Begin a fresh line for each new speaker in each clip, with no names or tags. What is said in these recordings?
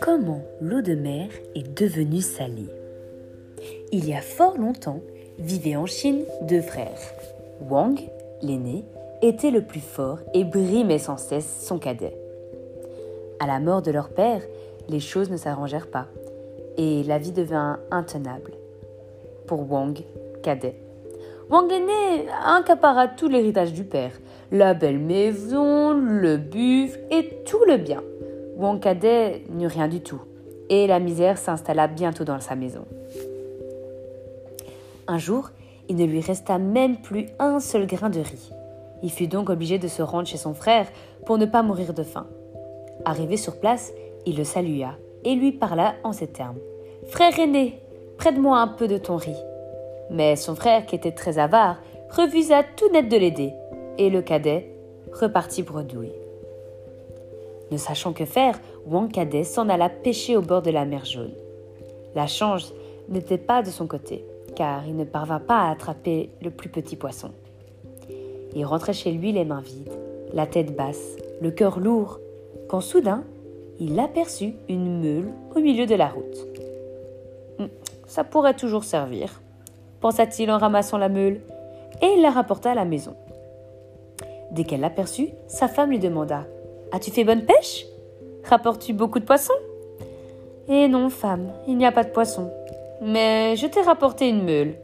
Comment l'eau de mer est devenue salée Il y a fort longtemps, vivaient en Chine deux frères. Wang, l'aîné, était le plus fort et brimait sans cesse son cadet. À la mort de leur père, les choses ne s'arrangèrent pas et la vie devint intenable. Pour Wang, cadet. Wang aîné accapara tout l'héritage du père, la belle maison, le buffle et tout le bien. Wang cadet n'eut rien du tout, et la misère s'installa bientôt dans sa maison. Un jour, il ne lui resta même plus un seul grain de riz. Il fut donc obligé de se rendre chez son frère pour ne pas mourir de faim. Arrivé sur place, il le salua et lui parla en ces termes. Frère aîné, prête-moi un peu de ton riz. Mais son frère, qui était très avare, refusa tout net de l'aider, et le cadet repartit bredouille. Ne sachant que faire, Wang Cadet s'en alla pêcher au bord de la mer jaune. La chance n'était pas de son côté, car il ne parvint pas à attraper le plus petit poisson. Il rentrait chez lui les mains vides, la tête basse, le cœur lourd, quand soudain, il aperçut une meule au milieu de la route. Hum, ça pourrait toujours servir, pensa-t-il en ramassant la meule, et il la rapporta à la maison. Dès qu'elle l'aperçut, sa femme lui demanda As-tu fait bonne pêche? Rapportes-tu beaucoup de poissons? Eh non, femme, il n'y a pas de poissons. Mais je t'ai rapporté une meule.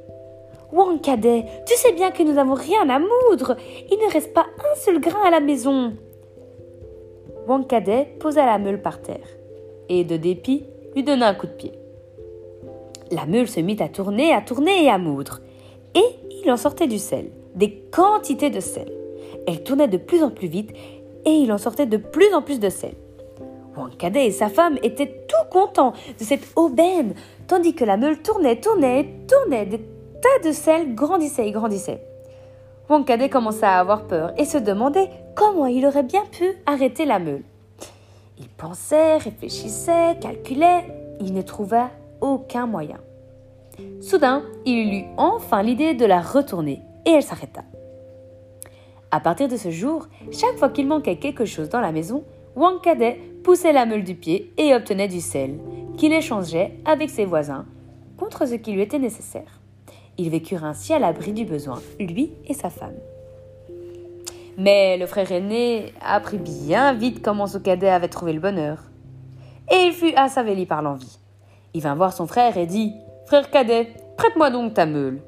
Wang cadet, tu sais bien que nous n'avons rien à moudre. Il ne reste pas un seul grain à la maison. Wang cadet posa la meule par terre et, de dépit, lui donna un coup de pied. La meule se mit à tourner, à tourner et à moudre. Et il en sortait du sel, des quantités de sel. Elle tournait de plus en plus vite et il en sortait de plus en plus de sel. Wang Cadet et sa femme étaient tout contents de cette aubaine, tandis que la meule tournait, tournait, tournait, des tas de sel grandissaient et grandissaient. Wang Cadet commença à avoir peur et se demandait comment il aurait bien pu arrêter la meule. Il pensait, réfléchissait, calculait, il ne trouva aucun moyen. Soudain, il eut enfin l'idée de la retourner et elle s'arrêta. À partir de ce jour, chaque fois qu'il manquait quelque chose dans la maison, Wang Cadet poussait la meule du pied et obtenait du sel, qu'il échangeait avec ses voisins contre ce qui lui était nécessaire. Ils vécurent ainsi à l'abri du besoin, lui et sa femme. Mais le frère aîné apprit bien vite comment ce cadet avait trouvé le bonheur. Et il fut assavelli par l'envie. Il vint voir son frère et dit Frère cadet, prête-moi donc ta meule.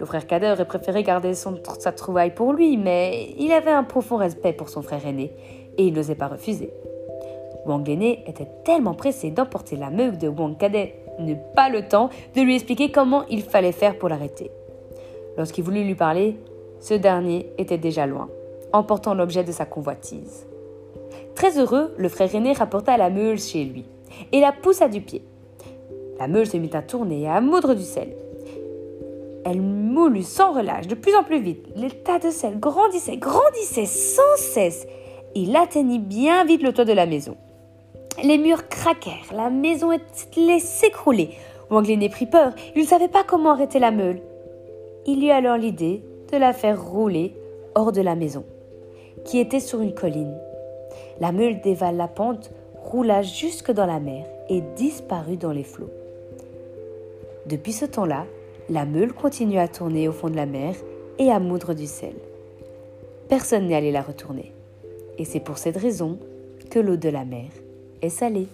Le frère cadet aurait préféré garder sa trouvaille pour lui, mais il avait un profond respect pour son frère aîné et il n'osait pas refuser. Wang aîné était tellement pressé d'emporter la meule de Wang cadet, n'eut pas le temps de lui expliquer comment il fallait faire pour l'arrêter. Lorsqu'il voulut lui parler, ce dernier était déjà loin, emportant l'objet de sa convoitise. Très heureux, le frère aîné rapporta la meule chez lui et la poussa du pied. La meule se mit à tourner et à moudre du sel. Elle moulut sans relâche, de plus en plus vite. Les tas de sel grandissaient, grandissaient sans cesse. Il atteignit bien vite le toit de la maison. Les murs craquèrent, la maison allait s'écrouler. Wanglene prit peur, il ne savait pas comment arrêter la meule. Il eut alors l'idée de la faire rouler hors de la maison, qui était sur une colline. La meule dévale la pente, roula jusque dans la mer et disparut dans les flots. Depuis ce temps-là, la meule continue à tourner au fond de la mer et à moudre du sel. Personne n'est allé la retourner. Et c'est pour cette raison que l'eau de la mer est salée.